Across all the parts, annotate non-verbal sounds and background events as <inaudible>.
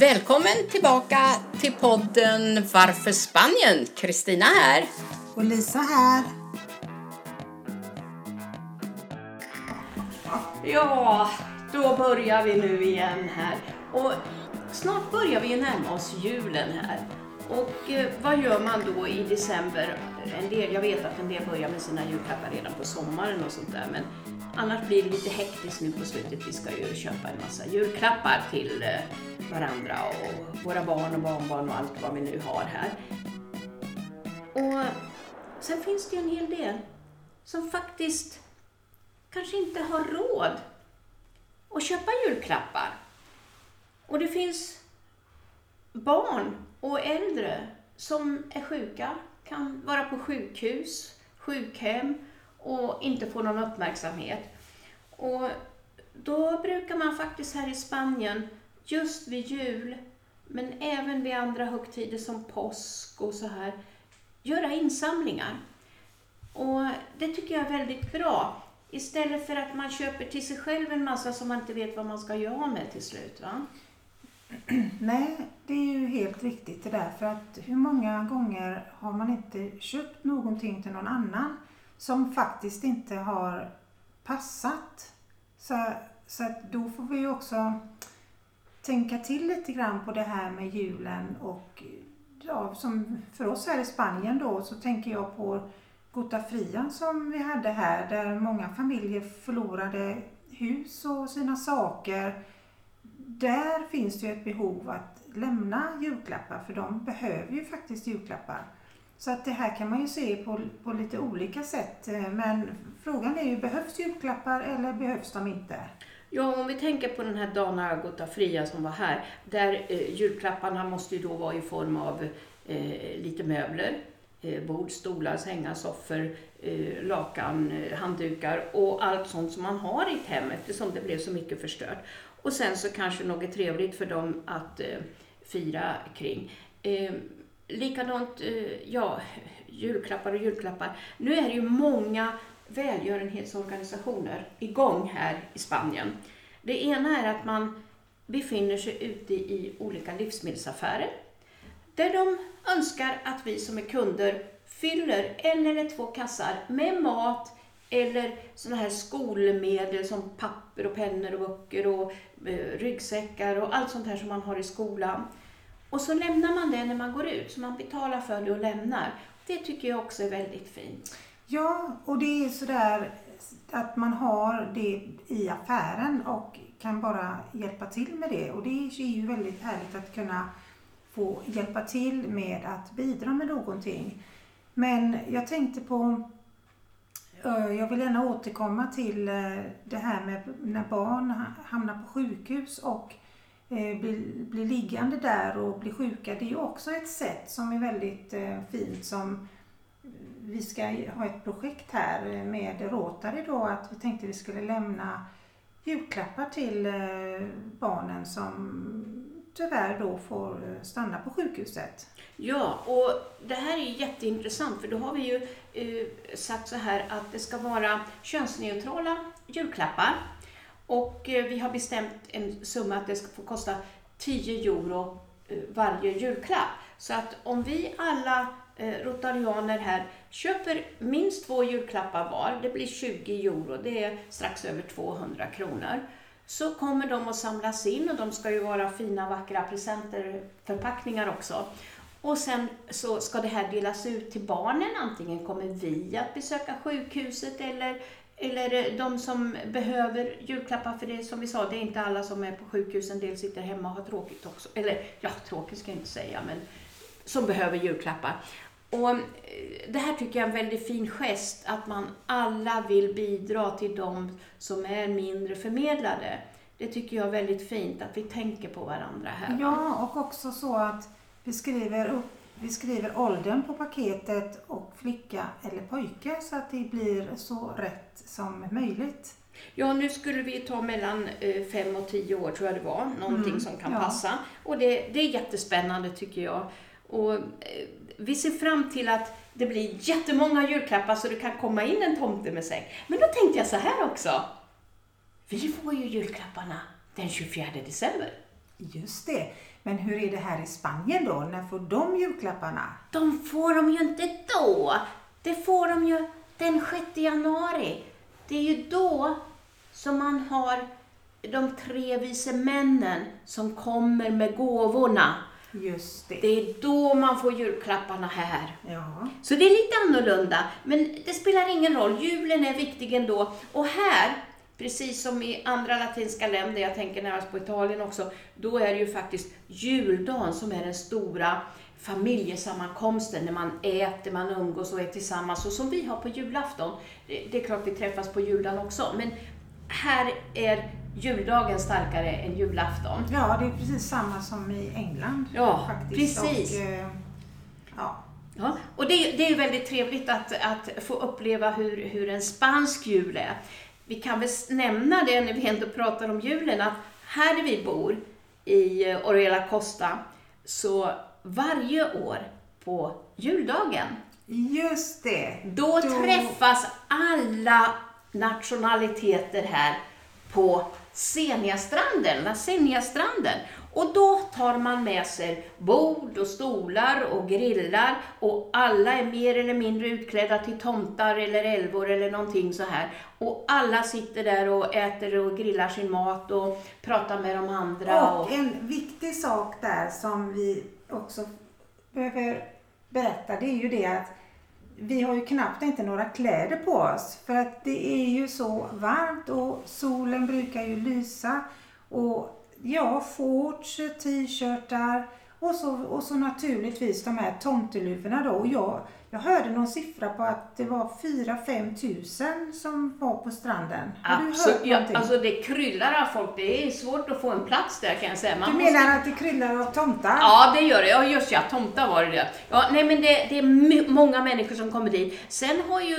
Välkommen tillbaka till podden Varför Spanien? Kristina här. Och Lisa här. Ja, då börjar vi nu igen här. Och snart börjar vi ju närma oss julen här. Och eh, vad gör man då i december? En del, jag vet att en del börjar med sina julklappar redan på sommaren och sånt där. Men annars blir det lite hektiskt nu på slutet. Vi ska ju köpa en massa julklappar till eh, varandra och våra barn och barnbarn och allt vad vi nu har här. Och sen finns det ju en hel del som faktiskt kanske inte har råd att köpa julklappar. Och det finns barn och äldre som är sjuka, kan vara på sjukhus, sjukhem och inte få någon uppmärksamhet. Och då brukar man faktiskt här i Spanien, just vid jul, men även vid andra högtider som påsk och så här, göra insamlingar. Och det tycker jag är väldigt bra. Istället för att man köper till sig själv en massa som man inte vet vad man ska göra med till slut. Va? <clears throat> Nej, det är ju helt riktigt det där. För att hur många gånger har man inte köpt någonting till någon annan som faktiskt inte har passat? Så, så att då får vi ju också tänka till lite grann på det här med julen och ja, som för oss här i Spanien då så tänker jag på Gota Frian som vi hade här där många familjer förlorade hus och sina saker. Där finns det ju ett behov att lämna julklappar för de behöver ju faktiskt julklappar. Så att det här kan man ju se på, på lite olika sätt. Eh, men frågan är ju, behövs julklappar eller behövs de inte? Ja, om vi tänker på den här Dana Agota Fria som var här, där eh, julklapparna måste ju då vara i form av eh, lite möbler, eh, bord, stolar, sängar, soffor, eh, lakan, eh, handdukar och allt sånt som man har i ett hem eftersom det blev så mycket förstört. Och sen så kanske något trevligt för dem att eh, fira kring. Eh, likadant, eh, ja, julklappar och julklappar. Nu är det ju många välgörenhetsorganisationer igång här i Spanien. Det ena är att man befinner sig ute i olika livsmedelsaffärer där de önskar att vi som är kunder fyller en eller två kassar med mat eller sådana här skolmedel som papper och pennor och böcker och eh, ryggsäckar och allt sånt här som man har i skolan. Och så lämnar man det när man går ut, så man betalar för det och lämnar. Det tycker jag också är väldigt fint. Ja, och det är sådär att man har det i affären och kan bara hjälpa till med det. Och det är ju väldigt härligt att kunna få hjälpa till med att bidra med någonting. Men jag tänkte på, eh, jag vill gärna återkomma till eh, det här med när barn hamnar på sjukhus och eh, blir, blir liggande där och blir sjuka. Det är ju också ett sätt som är väldigt fint som vi ska ha ett projekt här eh, med Rotary då att vi tänkte vi skulle lämna julklappar till eh, barnen som tyvärr då får eh, stanna på sjukhuset. Ja, och det här är jätteintressant för då har vi ju eh, sagt så här att det ska vara könsneutrala julklappar och eh, vi har bestämt en summa att det ska få kosta 10 euro eh, varje julklapp. Så att om vi alla Eh, rotarianer här köper minst två julklappar var, det blir 20 euro, det är strax över 200 kronor så kommer de att samlas in och de ska ju vara fina vackra presenter, förpackningar också. Och sen så ska det här delas ut till barnen, antingen kommer vi att besöka sjukhuset eller, eller eh, de som behöver julklappar, för det som vi sa, det är inte alla som är på sjukhus, en del sitter hemma och har tråkigt också. Eller ja, tråkigt ska jag inte säga, men som behöver julklappar. Och det här tycker jag är en väldigt fin gest, att man alla vill bidra till de som är mindre förmedlade. Det tycker jag är väldigt fint, att vi tänker på varandra här. Ja, och också så att vi skriver, upp, vi skriver åldern på paketet och flicka eller pojke så att det blir så rätt som möjligt. Ja, nu skulle vi ta mellan 5 och 10 år tror jag det var, någonting Mm, som kan ja. passa. Och det, det är jättespännande tycker jag. Och eh, vi ser fram till att det blir jättemånga julklappar så det kan komma in en tomte med säck. Men då tänkte jag så här också. Vi får ju julklapparna den 24 december. Just det. Men hur är det här i Spanien då? När får de julklapparna? De får de ju inte då. Det får de ju den 6 januari. Det är ju då som man har de tre vise männen som kommer med gåvorna. Just det. Det är då man får julklapparna här. Ja. Så det är lite annorlunda, men det spelar ingen roll. Julen är viktig ändå. Och här, precis som i andra latinska länder, jag tänker närmast på Italien också, då är det ju faktiskt juldagen som är den stora familjesammankomsten när man äter, man umgås och är tillsammans. Och som vi har på julafton. Det, är klart vi träffas på juldagen också, men här är juldagen starkare än julafton. ja, det är precis samma som i England. Ja, faktiskt. precis. Och, eh, ja. Ja, och det, är- det är ju väldigt trevligt att, att få uppleva hur, hur en spansk jul är. Vi kan väl nämna det när vi ändå pratar om julen, att här där vi bor, i eh, Oriela Costa, så varje år på juldagen, Just det. då träffas alla nationaliteter här på Seniastranden, La. Och då tar man med sig bord och stolar och grillar och alla är mer eller mindre utklädda till tomtar eller älvor eller någonting så här. Och alla sitter där och äter och grillar sin mat och pratar med de andra. Och en viktig sak där som vi också behöver berätta, det är ju det att vi har ju knappt inte några kläder på oss. För att det är ju så varmt och solen brukar ju lysa. Och ja, shorts, t-shirtar och så, och så naturligtvis de här tomteluvorna då. Och jag, jag hörde någon siffra på att det var 4-5 tusen som var på stranden. Har du Absolut, hört ja, någonting? alltså det kryllar av folk. Det är svårt att få en plats där kan jag säga. Man du måste- menar att det kryllar av tomtar? Ja, det gör det. Ja, just ja, tomtar var det. Ja, nej, men det, det är många människor som kommer dit. Sen har ju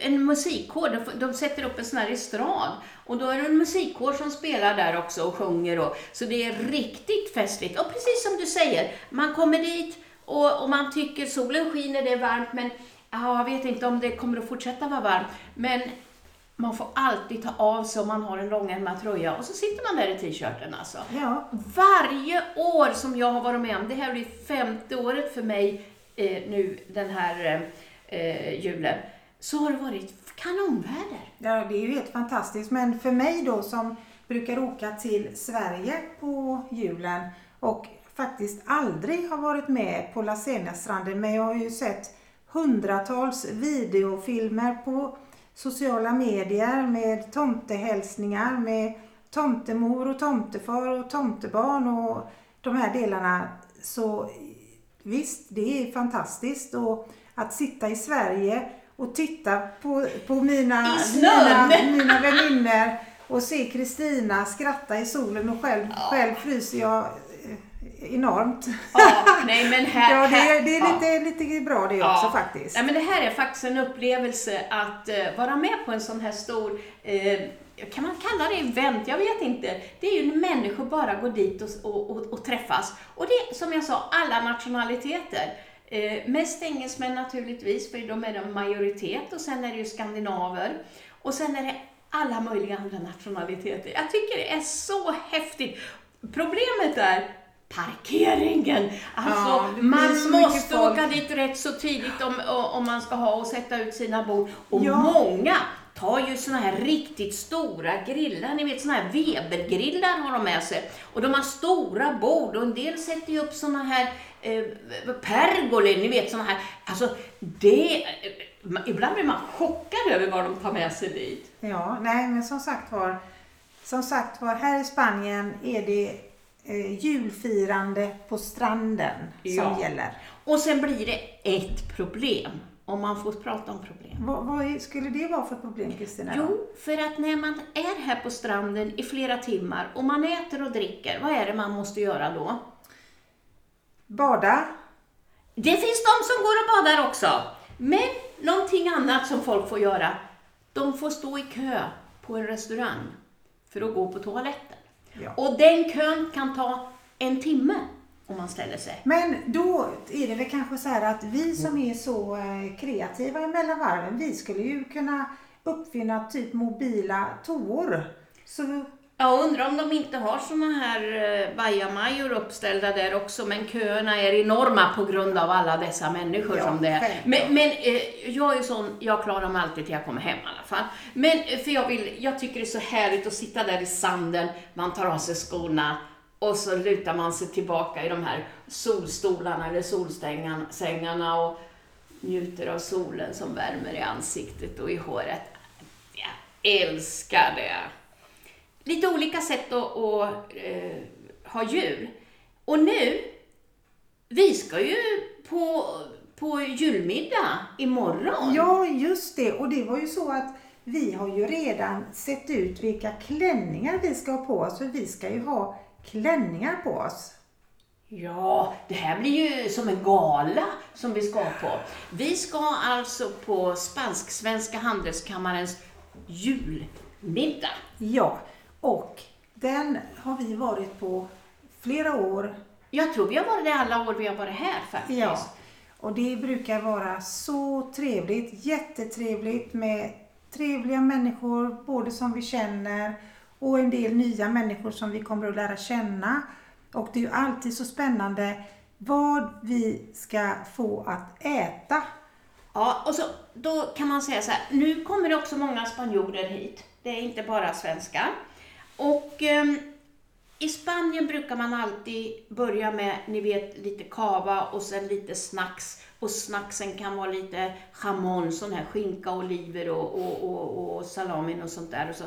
en musikkår, de, de sätter upp en sån här estrad. Och då är det en musikkår som spelar där också och sjunger. Och, så det är riktigt festligt. Och precis som du säger, man kommer dit och, och man tycker solen skiner, det är varmt, men ja, jag vet inte om det kommer att fortsätta vara varmt. Men man får alltid ta av sig om man har en långärmad tröja och så sitter man där i t-shirten alltså. Ja. Varje år som jag har varit med om, det här blir femte året för mig eh, nu den här eh, julen, så har det varit kanonväder. Ja, det är ju helt fantastiskt. Men för mig då som brukar åka till Sverige på julen och faktiskt aldrig har varit med på La Sena-stranden men jag har ju sett hundratals videofilmer på sociala medier med tomtehälsningar med tomtemor och tomtefar och tomtebarn och de här delarna. Så visst, det är fantastiskt och att sitta i Sverige och titta på, på mina, mina, mina vänner och se Kristina skratta i solen och själv, själv fryser jag enormt. Ja, nej men här... <laughs> Ja, det, är- det är ja. lite, lite bra det Ja. också faktiskt. Ja, men det här är faktiskt en upplevelse att eh, vara med på en sån här stor, eh, kan man kalla det event? Jag vet inte. Det är ju när människor bara går dit och, och, och, och träffas. Och det är som jag sa, alla nationaliteter. Eh, mest engelsmän naturligtvis, för de är en majoritet och sen är det ju skandinaver. Och sen är det alla möjliga andra nationaliteter. Jag tycker det är så häftigt. Problemet är parkeringen. Alltså, Ja, man måste folk. åka dit rätt så tidigt om, om man ska ha och sätta ut sina bord. Och Ja. många tar ju såna här riktigt stora grillar, ni vet såna här Webergrillar har de med sig. Och de har stora bord och en del sätter ju upp såna här eh, pergolor, ni vet såna här. Alltså det, eh, ibland blir man chockad över vad de tar med sig dit. Ja, nej men som sagt var, som sagt var, här i Spanien är det julfirande på stranden Ja. som gäller. Och sen blir det ett problem, om man får prata om problem. Vad, vad skulle det vara för problem Kristina? Jo, för att när man är här på stranden i flera timmar och man äter och dricker, vad är det man måste göra då? Bada? Det finns de som går och badar också. Men någonting annat som folk får göra, de får stå i kö på en restaurang för att gå på toaletten. Ja. Och den kön kan ta en timme om man ställer sig. Men då är det väl kanske så här att vi som är så eh, kreativa mellan varven, vi skulle ju kunna uppfinna typ mobila toor. Så Jag undrar om de inte har såna här eh, bajamajor uppställda där också, men köerna är enorma på grund av alla dessa människor Ja, som det är. Men, men eh, jag är sån, jag klarar mig alltid till jag kommer hem i alla fall. Men eh, för jag, vill, jag tycker det är så härligt att sitta där i sanden, man tar av sig skorna och så lutar man sig tillbaka i de här solstolarna eller solsängarna och njuter av solen som värmer i ansiktet och i håret. Jag älskar det. Lite olika sätt att, att eh, ha jul. Och nu, vi ska ju på, på julmiddag imorgon. Ja, just det. Och det var ju så att vi har ju redan sett ut vilka klänningar vi ska ha på oss. För vi ska ju ha klänningar på oss. Ja, det här blir ju som en gala som vi ska på. Vi ska alltså på Spansk-Svenska Handelskammarens julmiddag. Ja, och den har vi varit på flera år. Jag tror vi har varit det alla år vi har varit här faktiskt. Ja, och det brukar vara så trevligt, jättetrevligt med trevliga människor, både som vi känner och en del nya människor som vi kommer att lära känna. Och det är ju alltid så spännande vad vi ska få att äta. Ja, och så, då kan man säga så här, nu kommer det också många spanjorer hit. Det är inte bara svenskar. Och ehm, i Spanien brukar man alltid börja med, ni vet, lite kava och sen lite snacks. Och snacksen kan vara lite jamon, sån här skinka, oliver och, och, och, och salamin och sånt där. Och så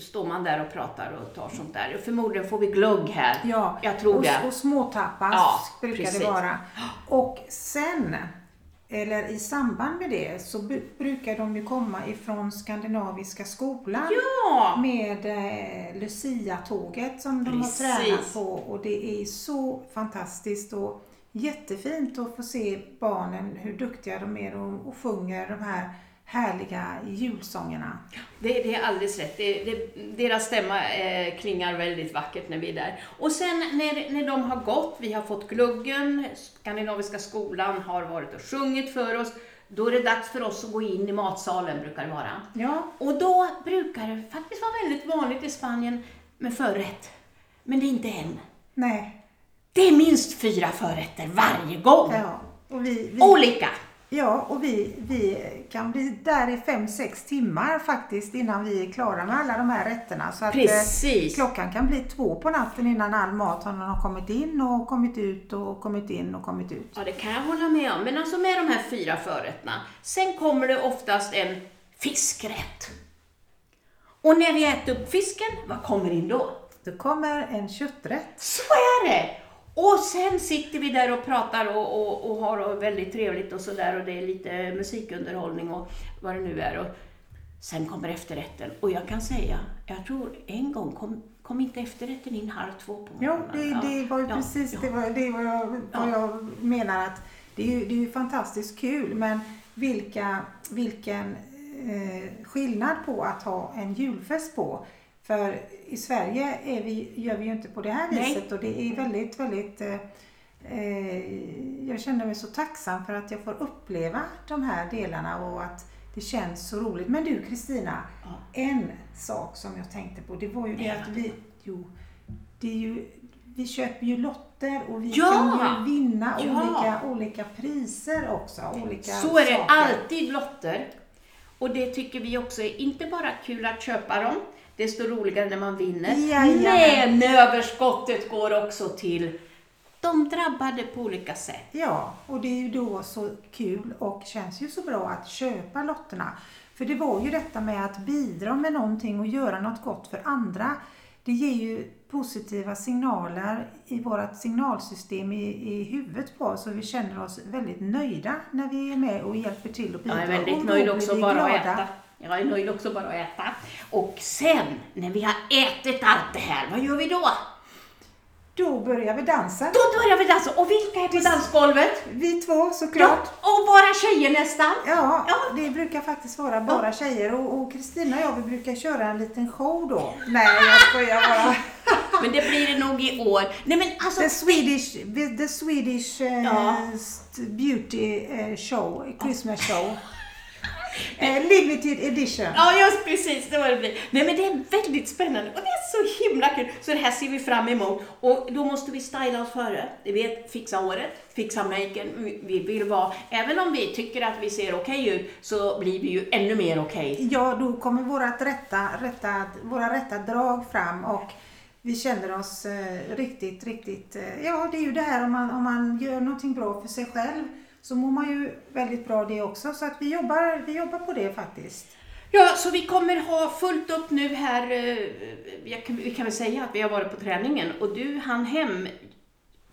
står man där och pratar och tar sånt där. Förmodligen får vi glögg här. Ja, Jag tror och, det. och småtapas Ja, brukar precis. det vara. Och sen, eller i samband med det, så brukar de ju komma ifrån Skandinaviska skolan. Ja! med eh, Lucia-tåget som de Precis. har tränat på och det är så fantastiskt och jättefint att få se barnen hur duktiga de är och, och sjunger de här härliga julsångerna. Det, det är alldeles rätt. Det, det, deras stämma eh, klingar väldigt vackert när vi är där. Och sen när, när de har gått, vi har fått gluggen, Skandinaviska skolan har varit och sjungit för oss, då är det dags för oss att gå in i matsalen, brukar det vara. Ja, Och då brukar det faktiskt vara väldigt vanligt i Spanien med förrätt. Men det är inte en. nej, Det är minst fyra förrätter varje gång. ja. Och vi, vi, Olika. Ja, och vi, vi kan bli där i fem sex timmar faktiskt innan vi är klara med alla de här rätterna. Så att, eh, Precis. Klockan kan bli två på natten innan all mat har kommit in och kommit ut och kommit in och kommit ut. Ja, det kan jag hålla med om. Men alltså med de här fyra förrätterna, sen kommer det oftast en fiskrätt. Och när vi äter upp fisken, vad kommer in då? Det kommer en kötträtt. Så är det! Och sen sitter vi där och pratar och, och, och har väldigt trevligt och sådär och det är lite musikunderhållning och vad det nu är. Och sen kommer efterrätten. Och jag kan säga, jag tror en gång kom, kom inte efterrätten in halv två på Ja, morgonen. det, det var ju ja, precis ja. det, var, det var jag, vad Ja. jag menar att det är, ju, det är ju fantastiskt kul men vilka, vilken eh, skillnad på att ha en julfest på. För i Sverige vi, gör vi ju inte på det här Nej. viset och det är väldigt, väldigt eh, eh, jag känner mig så tacksam för att jag får uppleva de här delarna och att det känns så roligt. Men du Kristina, Ja. en sak som jag tänkte på det var ju det Ja. att vi, jo, det är ju, vi köper ju lotter och vi Ja! kan ju vinna olika, olika priser också. Olika Så är det saker. alltid lotter. Och det tycker vi också är inte bara kul att köpa dem, desto roligare när man vinner. Jajamän. Men överskottet går också till de drabbade på olika sätt. Ja, och det är ju då så kul och känns ju så bra att köpa lotterna. För det var ju detta med att bidra med någonting och göra något gott för andra. Det ger ju positiva signaler i vårt signalsystem i, i huvudet på oss och vi känner oss väldigt nöjda när vi är med och hjälper till och bidrar. Jag är väldigt nöjd också bara att äta. Jag är nöjd också bara att äta. Och sen, när vi har ätit allt det här, vad gör vi då? Då börjar vi dansa. Då börjar vi dansa. Och vilka är på dansgolvet? Vi två Ja, såklart. och bara tjejer nästan. Ja, Ja. det brukar faktiskt vara bara tjejer och och Kristina och jag vi brukar köra en liten show då. Nej, jag skojar bara. <laughs> Men det blir det nog i år. Nej men alltså, The Swedish, the Swedish eh, Ja. beauty eh, show, Christmas show. Eh, limited edition. Ja, just precis. Det var det blir. Nej, men det är väldigt spännande och det är så himla kul. Så det här ser vi fram emot. Och då måste vi styla oss före. Du vet, fixa håret, fixa maken. Vi- Vi vill vara, även om vi tycker att vi ser okej ut, så blir vi ju ännu mer okej. Ja, då kommer vårat rätta, rätta, våra rätta drag fram och vi känner oss eh, riktigt, riktigt... Eh, ja, det är ju det här om man, om man gör någonting bra för sig själv så mår man ju väldigt bra det också. Så att vi jobbar, vi jobbar på det faktiskt. Ja, så vi kommer ha fullt upp nu här. Eh, jag kan- Vi kan väl säga att vi har varit på träningen och du hann hem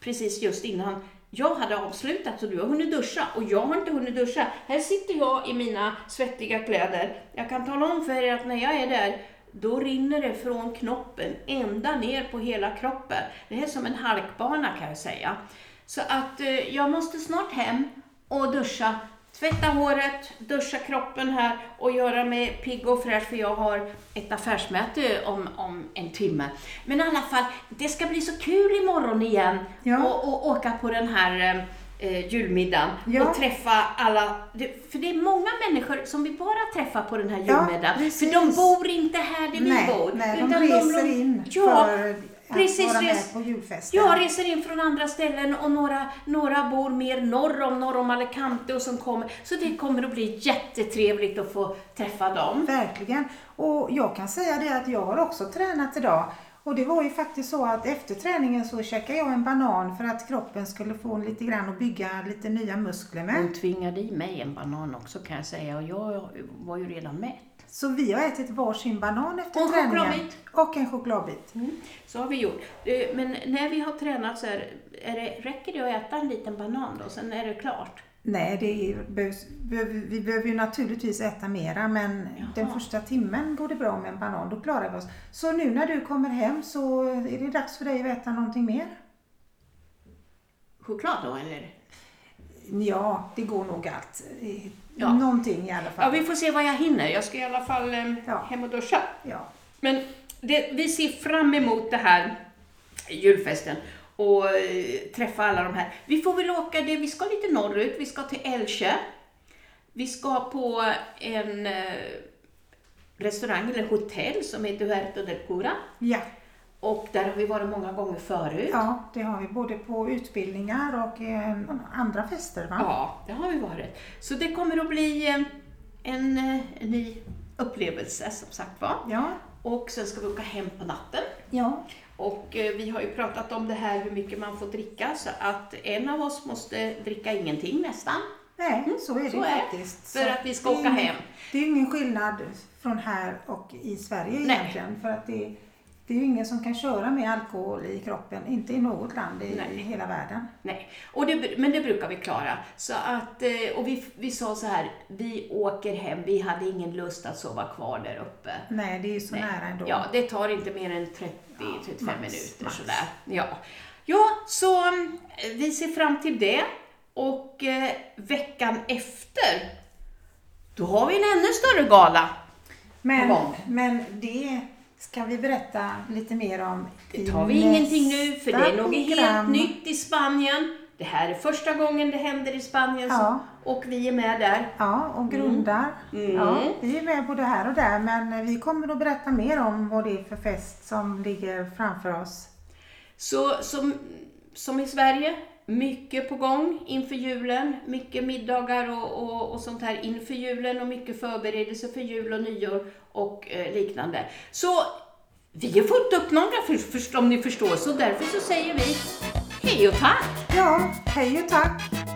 precis just innan jag hade avslutat så du har hunnit duscha och jag har inte hunnit duscha. Här sitter jag i mina svettiga kläder. Jag kan tala om för er att när jag är där då rinner det från knoppen ända ner på hela kroppen. Det är som en halkbana kan jag säga. Så att eh, jag måste snart hem och duscha. Tvätta håret, duscha kroppen här och göra mig pigg och fräsch för jag har ett affärsmöte om, om en timme. Men i alla fall, det ska bli så kul imorgon igen Ja. och, och åka på den här eh, julmiddagen Ja. och träffa alla. För det är många människor som vi bara träffar på den här Ja, julmiddagen. precis. för de bor inte här där vi bor. nej de utan reser in ja, för precis, vara med på julfesten. jag reser in från andra ställen och några, några bor mer norr om, norr om Alicante och som kommer. Så det kommer att bli jättetrevligt att få träffa dem. Verkligen. Och jag kan säga det att jag har också tränat idag. Och det var ju faktiskt så att efter träningen så käkade jag en banan för att kroppen skulle få lite grann att bygga lite nya muskler med. Hon tvingade i mig en banan också kan jag säga och jag var ju redan mätt. Så vi har ätit varsin banan efter Och en träningen. chokladbit. Och en chokladbit. Så har vi gjort. Eh, Men när vi har tränat så här, är det, räcker det att äta en liten banan då, sen är det klart? Nej, det är, behövs, vi behöver ju naturligtvis äta mera men den första timmen går det bra med en banan, då klarar vi oss. Så nu när du kommer hem så är det dags för dig att äta någonting mer? Choklad då eller? Ja, det går nog allt. Ja. Någonting i alla Ja, fall. vi får se vad jag hinner. Jag ska i alla fall eh, Ja. hem och duscha. Ja. Men det, vi ser fram emot det här julfesten och eh, träffa alla de här. Vi får väl åka, det, vi ska lite norrut, vi ska till Älvsjö. Vi ska på en eh, restaurang eller hotell som heter Huerta del Cura. Ja. Och där har vi varit många gånger förut. ja, det har vi både på utbildningar och eh, andra fester. Va? Ja, det har vi varit. Så det kommer att bli eh, en, eh, en ny upplevelse som sagt var. Ja. Och sen ska vi åka hem på natten. ja. Och eh, vi har ju pratat om det här hur mycket man får dricka så att en av oss måste dricka ingenting nästan. Nej, så är det Så är faktiskt. För Så att vi ska åka ingen- hem. Det är ingen skillnad från här och i Sverige Nej. egentligen. För att det, det är ju ingen som kan köra med alkohol i kroppen. Inte i något land i, Nej. hela världen. Nej, och det, men det brukar vi klara. Så att, eh, och vi, vi sa så här, vi åker hem, vi hade ingen lust att sova kvar där uppe. Nej, det är ju så Nej. nära ändå. Ja, det tar inte mer än 30-35 max, minuter max. sådär. Ja. ja, så mm, vi ser fram till det. Och eh, veckan efter, då har vi en ännu större gala. men, men det ska vi berätta lite mer om Det tar vi ingenting nu, för det är något helt nytt i Spanien. Det här är första gången det händer i Spanien Ja. och vi är med där. Ja, och grundar. Mm. Ja, vi är med både här och där men vi kommer att berätta mer om vad det är för fest som ligger framför oss. Så som, som i Sverige, mycket på gång inför julen. Mycket middagar och, och, och sånt här inför julen och mycket förberedelser för jul och nyår och eh, liknande. Så vi har fått upp några för, för, om ni förstår, så därför så säger vi hej och tack! Ja, hej och tack!